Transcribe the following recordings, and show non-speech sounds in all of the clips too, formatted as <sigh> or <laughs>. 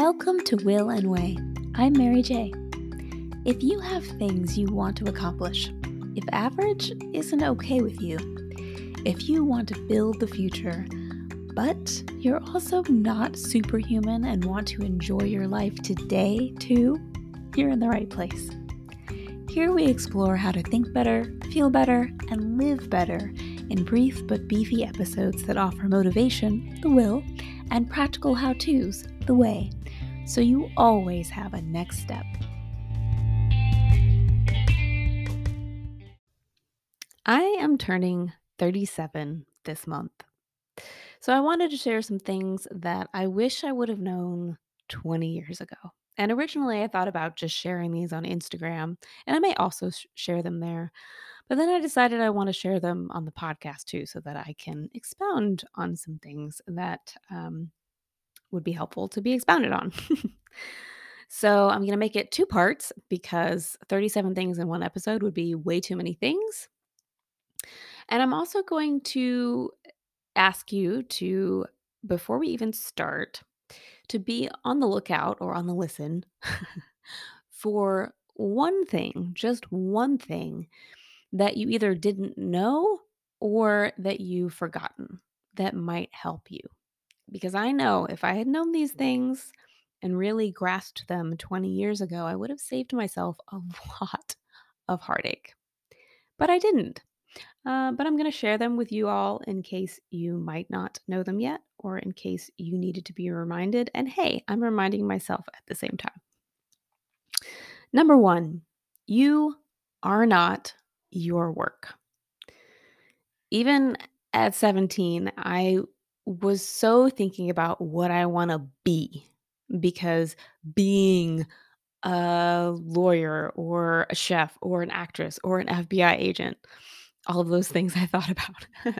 Welcome to Will and Way. I'm Mary J. If you have things you want to accomplish, if average isn't okay with you, if you want to build the future, but you're also not superhuman and want to enjoy your life today too, you're in the right place. Here we explore how to think better, feel better, and live better in brief but beefy episodes that offer motivation, the will, and practical how to's, the way, so you always have a next step. I am turning 37 this month. So I wanted to share some things that I wish I would have known 20 years ago. And originally, I thought about just sharing these on Instagram, and I may also sh- share them there. But then I decided I want to share them on the podcast too, so that I can expound on some things that um, would be helpful to be expounded on. <laughs> so I'm going to make it two parts because 37 things in one episode would be way too many things. And I'm also going to ask you to, before we even start, to be on the lookout or on the listen <laughs> for one thing, just one thing that you either didn't know or that you've forgotten that might help you. Because I know if I had known these things and really grasped them 20 years ago, I would have saved myself a <laughs> lot of heartache. But I didn't. Uh, but I'm going to share them with you all in case you might not know them yet, or in case you needed to be reminded. And hey, I'm reminding myself at the same time. Number one, you are not your work. Even at 17, I was so thinking about what I want to be because being a lawyer or a chef or an actress or an FBI agent all of those things I thought <laughs> about.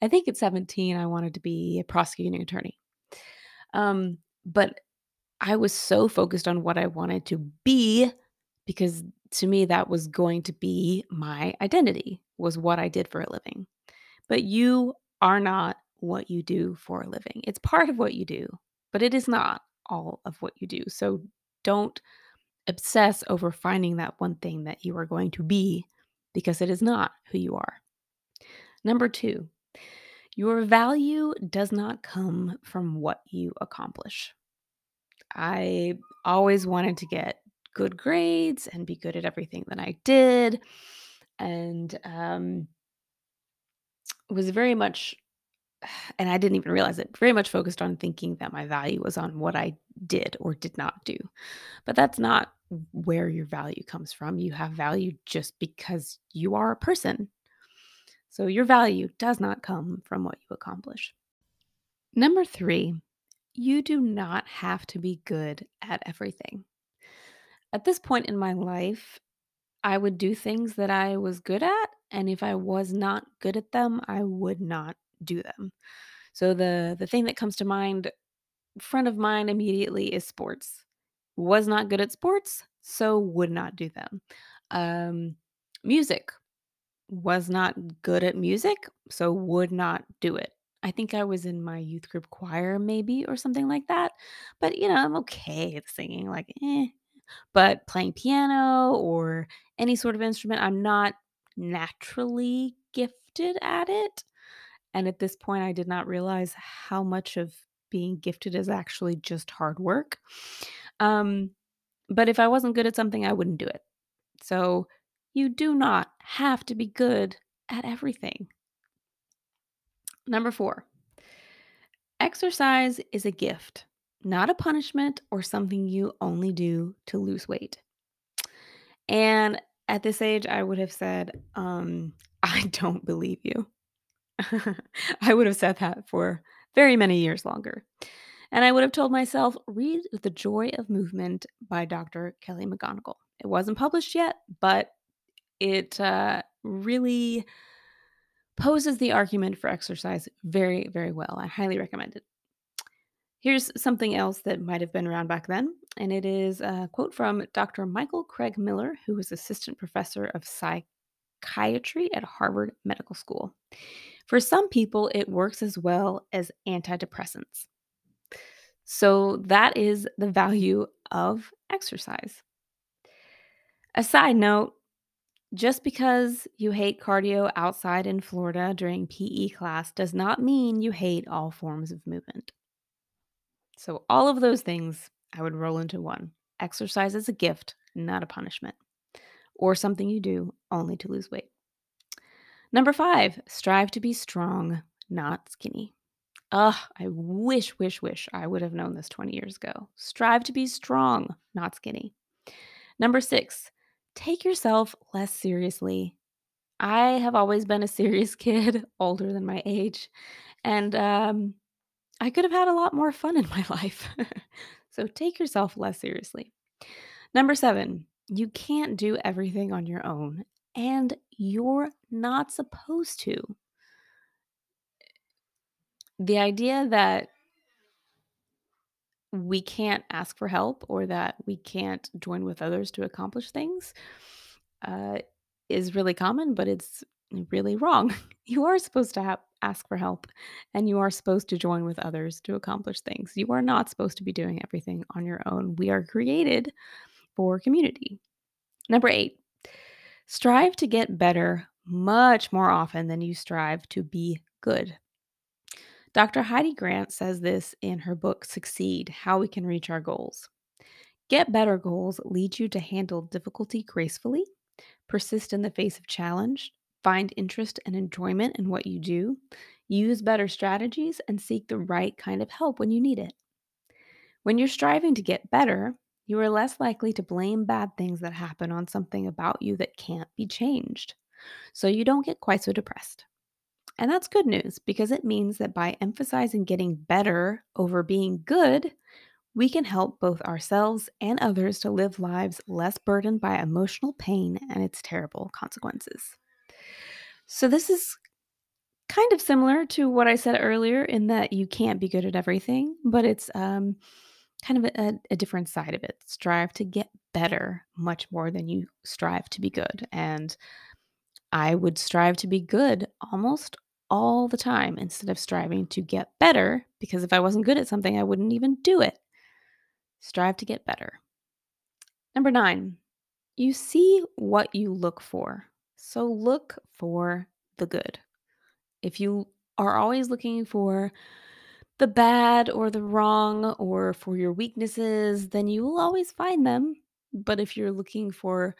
I think at 17, I wanted to be a prosecuting attorney. Um, but I was so focused on what I wanted to be because to me, that was going to be my identity, was what I did for a living. But you are not what you do for a living. It's part of what you do, but it is not all of what you do. So don't obsess over finding that one thing that you are going to be because it is not who you are. Number two, your value does not come from what you accomplish. I always wanted to get good grades and be good at everything that I did, and um, was very much, <sighs> and I didn't even realize it, very much focused on thinking that my value was on what I did or did not do. But that's not where your value comes from. You have value just because you are a person. So your value does not come from what you accomplish. Number three, you do not have to be good at everything. At this point in my life, I would do things that I was good at, and if I was not good at them, I would not do them. So the the thing that comes to mind front of mind immediately is sports. Was not good at sports, so would not do them. Um, music was not good at music, so would not do it. I think I was in my youth group choir, maybe, or something like that. But you know, I'm okay at singing, like, eh. But playing piano or any sort of instrument, I'm not naturally gifted at it. And at this point, I did not realize how much of being gifted is actually just hard work. Um, but if I wasn't good at something, I wouldn't do it. So you do not have to be good at everything. Number four, exercise is a gift, not a punishment or something you only do to lose weight. And at this age, I would have said, um, <laughs> I don't believe you. <laughs> I would have said that for very many years longer. And I would have told myself, read The Joy of Movement by Dr. Kelly McGonigal. It wasn't published yet, but it uh, really poses the argument for exercise very, very well. I highly recommend it. Here's something else that might have been around back then, and it is a quote from Dr. Michael Craig Miller, who was assistant professor of psychiatry at Harvard Medical School. For some people, it works as well as antidepressants. So, that is the value of exercise. A side note just because you hate cardio outside in Florida during PE class does not mean you hate all forms of movement. So, all of those things I would roll into one. Exercise is a gift, not a punishment, or something you do only to lose weight. Number five, strive to be strong, not skinny. Ugh, I wish, wish, wish I would have known this 20 years ago. Strive to be strong, not skinny. Number six, take yourself less seriously. I have always been a serious <laughs> kid, older than my age, and um, I could have had a lot more fun in my <laughs> life. so take yourself less seriously. Number seven, you can't do everything on your own, and you're not supposed to. The idea that we can't ask for help or that we can't join with others to accomplish things uh, is really common, but it's really wrong. <laughs> You are supposed to have, ask for help and you are supposed to join with others to accomplish things. You are not supposed to be doing everything on your own. We are created for community. Number eight, strive to get better much more often than you strive to be good. Dr. Heidi Grant says this in her book Succeed How We Can Reach Our Goals. Get better goals lead you to handle difficulty gracefully, persist in the face of challenge, find interest and enjoyment in what you do, use better strategies, and seek the right kind of help when you need it. When you're striving to get better, you are less likely to blame bad things that happen on something about you that can't be changed. So you don't get quite so depressed. And that's good news because it means that by emphasizing getting better over being good, we can help both ourselves and others to live lives less burdened by emotional pain and its terrible consequences. So, this is kind of similar to what I said earlier in that you can't be good at everything, but it's um, kind of a, a different side of it. Strive to get better much more than you strive to be good. And I would strive to be good almost all the time instead of striving to get better because if I wasn't good at something, I wouldn't even do it. Strive to get better. Number nine, you see what you look for. So look for the good. If you are always looking for the bad or the wrong or for your weaknesses, then you will always find them. But if you're looking for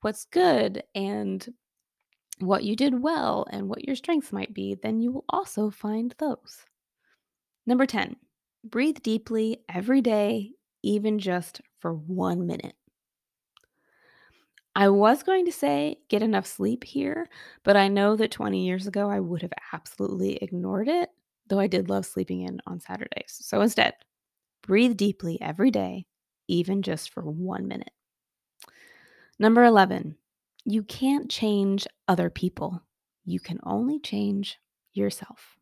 what's good and what you did well and what your strengths might be, then you will also find those. Number 10, breathe deeply every day, even just for one minute. I was going to say get enough sleep here, but I know that 20 years ago I would have absolutely ignored it, though I did love sleeping in on Saturdays. So instead, breathe deeply every day, even just for one minute. Number 11, you can't change other people. You can only change yourself.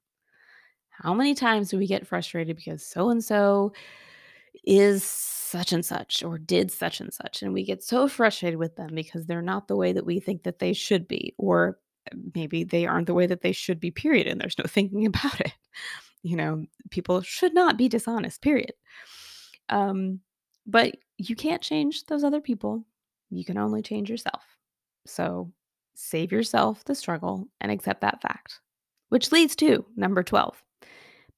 How many times do we get frustrated because so and so is such and such or did such and such? And we get so frustrated with them because they're not the way that we think that they should be, or maybe they aren't the way that they should be, period. And there's no <laughs> thinking about it. You know, people should not be dishonest, period. Um, but you can't change those other people. You can only change yourself. So save yourself the struggle and accept that fact. Which leads to number 12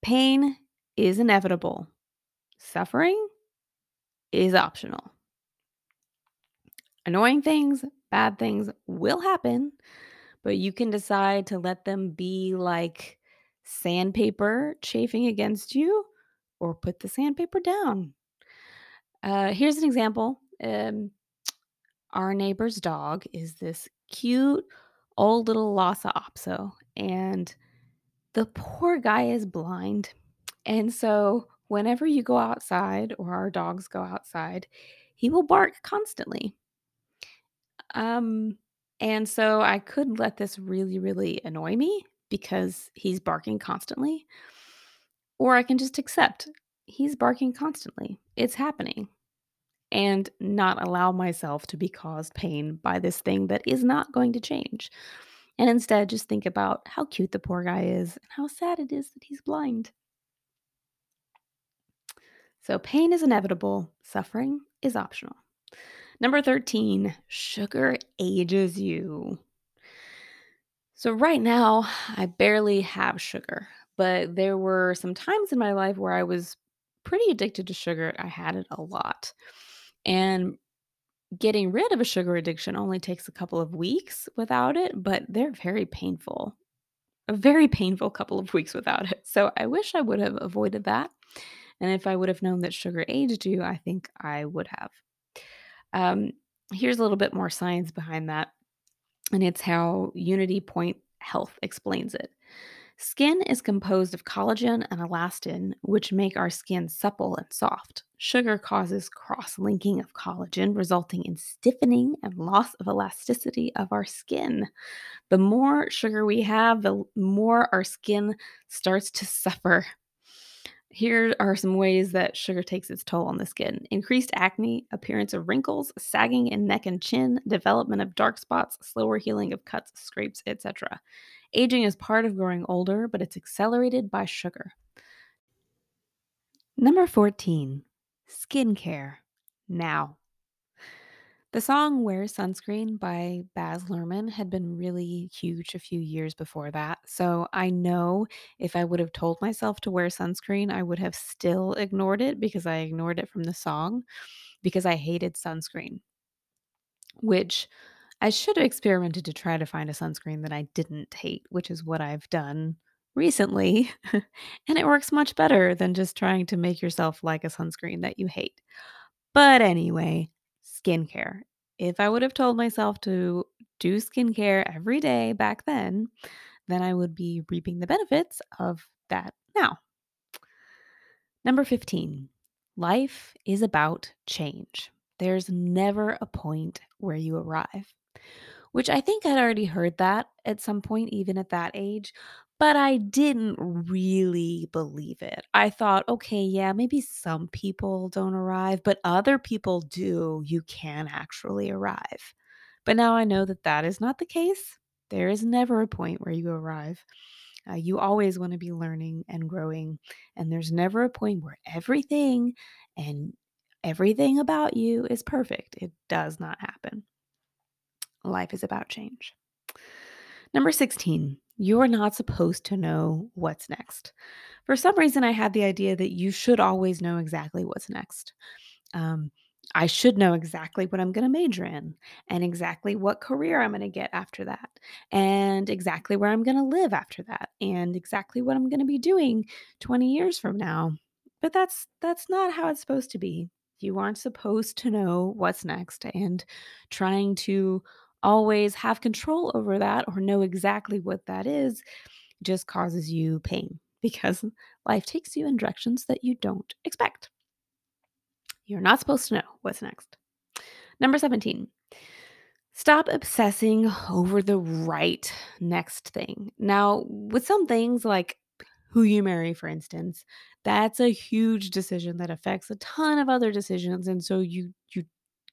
pain is inevitable, suffering is optional. Annoying things, bad things will happen, but you can decide to let them be like sandpaper chafing against you or put the sandpaper down. Uh, here's an example. Um, our neighbor's dog is this cute old little Lhasa Apso, and the poor guy is blind. And so, whenever you go outside or our dogs go outside, he will bark constantly. Um, and so I could let this really, really annoy me because he's barking constantly, or I can just accept he's barking constantly. It's happening and not allow myself to be caused pain by this thing that is not going to change. And instead, just think about how cute the poor guy is and how sad it is that he's blind. So pain is inevitable, suffering is optional. Number 13, sugar ages you. So, right now, I barely have sugar, but there were some times in my life where I was pretty addicted to sugar. I had it a lot. And getting rid of a sugar addiction only takes a couple of weeks without it, but they're very painful. A very painful couple of weeks without it. So, I wish I would have avoided that. And if I would have known that sugar aged you, I think I would have. Um, here's a little bit more science behind that, and it's how Unity Point Health explains it. Skin is composed of collagen and elastin, which make our skin supple and soft. Sugar causes cross linking of collagen, resulting in stiffening and loss of elasticity of our skin. The more sugar we have, the more our skin starts to suffer. Here are some ways that sugar takes its toll on the skin increased acne, appearance of wrinkles, sagging in neck and chin, development of dark spots, slower healing of cuts, scrapes, etc. Aging is part of growing older, but it's accelerated by sugar. Number 14, skincare. Now. The song Wear Sunscreen by Baz Luhrmann had been really huge a few years before that. So I know if I would have told myself to wear sunscreen, I would have still ignored it because I ignored it from the song because I hated sunscreen, which I should have experimented to try to find a sunscreen that I didn't hate, which is what I've done recently. <laughs> and it works much better than just trying to make yourself like a sunscreen that you hate. But anyway, skincare. If I would have told myself to do skincare every day back then, then I would be reaping the benefits of that now. Number 15, life is about change. There's never a point where you arrive, which I think I'd already heard that at some point, even at that age but I didn't really believe it. I thought, okay, yeah, maybe some people don't arrive, but other people do. You can actually arrive. But now I know that that is not the case. There is never a point where you arrive. Uh, you always want to be learning and growing. And there's never a point where everything and everything about you is perfect. It does not happen. Life is about change. Number 16, you're not supposed to know what's next. For some reason, I had the idea that you should always know exactly what's next. Um, I should know exactly what I'm going to major in and exactly what career I'm going to get after that and exactly where I'm going to live after that and exactly what I'm going to be doing 20 years from now. But that's that's not how it's supposed to be. You aren't supposed to know what's next and trying to always have control over that or know exactly what that is just causes you pain <laughs> because life takes you in directions that you don't expect. You're not supposed to know what's next. Number 17. Stop obsessing over the right next thing. Now, with some things like who you marry, for instance, that's a huge decision that affects a ton of other decisions. And so you you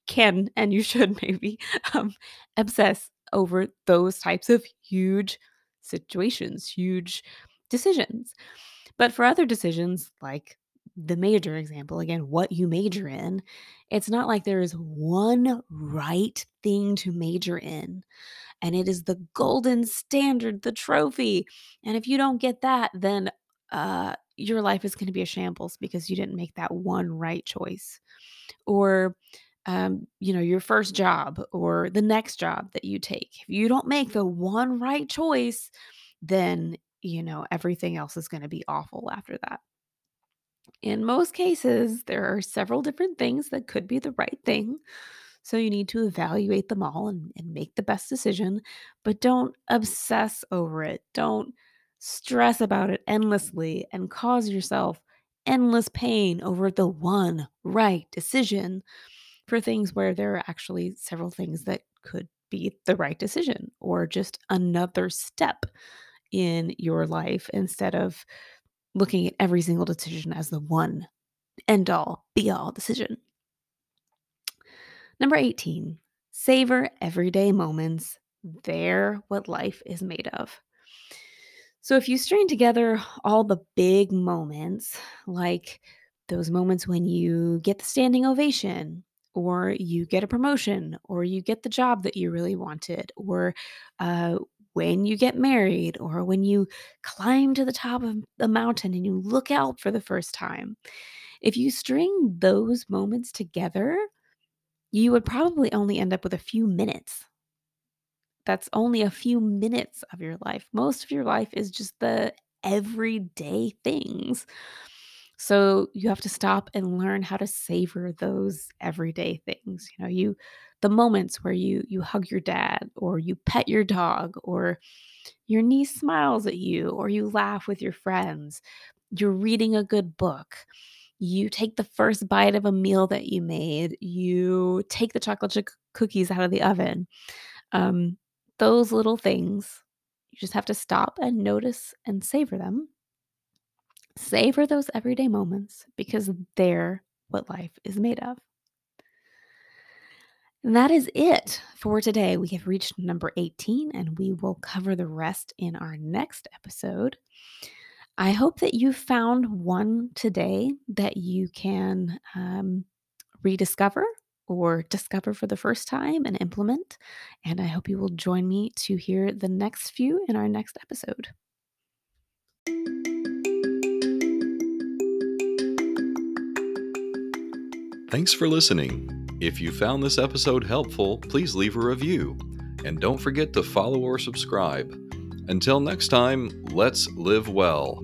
can and you should <laughs> maybe um, obsess over those types of huge situations, huge decisions. But for other decisions, like the major example, again, what you major in, it's not like there is one right thing to major in. And it is the golden standard, the trophy. And if you don't get that, then uh, your life is going to be a shambles because you didn't make that one right choice. Or um, you know, your first job or the next job that you take. If you don't make the one right choice, then, you know, everything else is going to be awful after that. In most cases, there are several different things that could be the right thing. So you need to evaluate them all and, and make the best decision, but don't obsess over it. Don't stress about it endlessly and cause yourself endless pain over the one right decision for things where there are actually several things that could be the right decision or just another step in your life instead of looking at every single decision as the one end all be all decision. Number 18, savor everyday moments. They're what life is made of. So if you string together all the big moments, like those moments when you get the standing ovation, or you get a promotion, or you get the job that you really wanted, or uh, when you get married, or when you climb to the top of the mountain and you look out for the first time. If you string those moments together, you would probably only end up with a few minutes. That's only a few minutes of your life. Most of your life is just the everyday things. So you have to stop and learn how to savor those everyday things. You know, you the moments where you you hug your dad or you pet your dog or your niece smiles at you or you laugh with your friends. You're reading a good book you take the first bite of a meal that you made, you take the chocolate chip cookies out of the oven. Um, those little things, you just have to stop and notice and savor them. Savor those everyday moments because they're what life is made of. And that is it for today. We have reached number 18 and we will cover the rest in our next episode. I hope that you found one today that you can um, rediscover or discover for the first time and implement. And I hope you will join me to hear the next few in our next episode. Thanks for listening. If you found this episode helpful, please leave a review. And don't forget to follow or subscribe. Until next time, let's live well.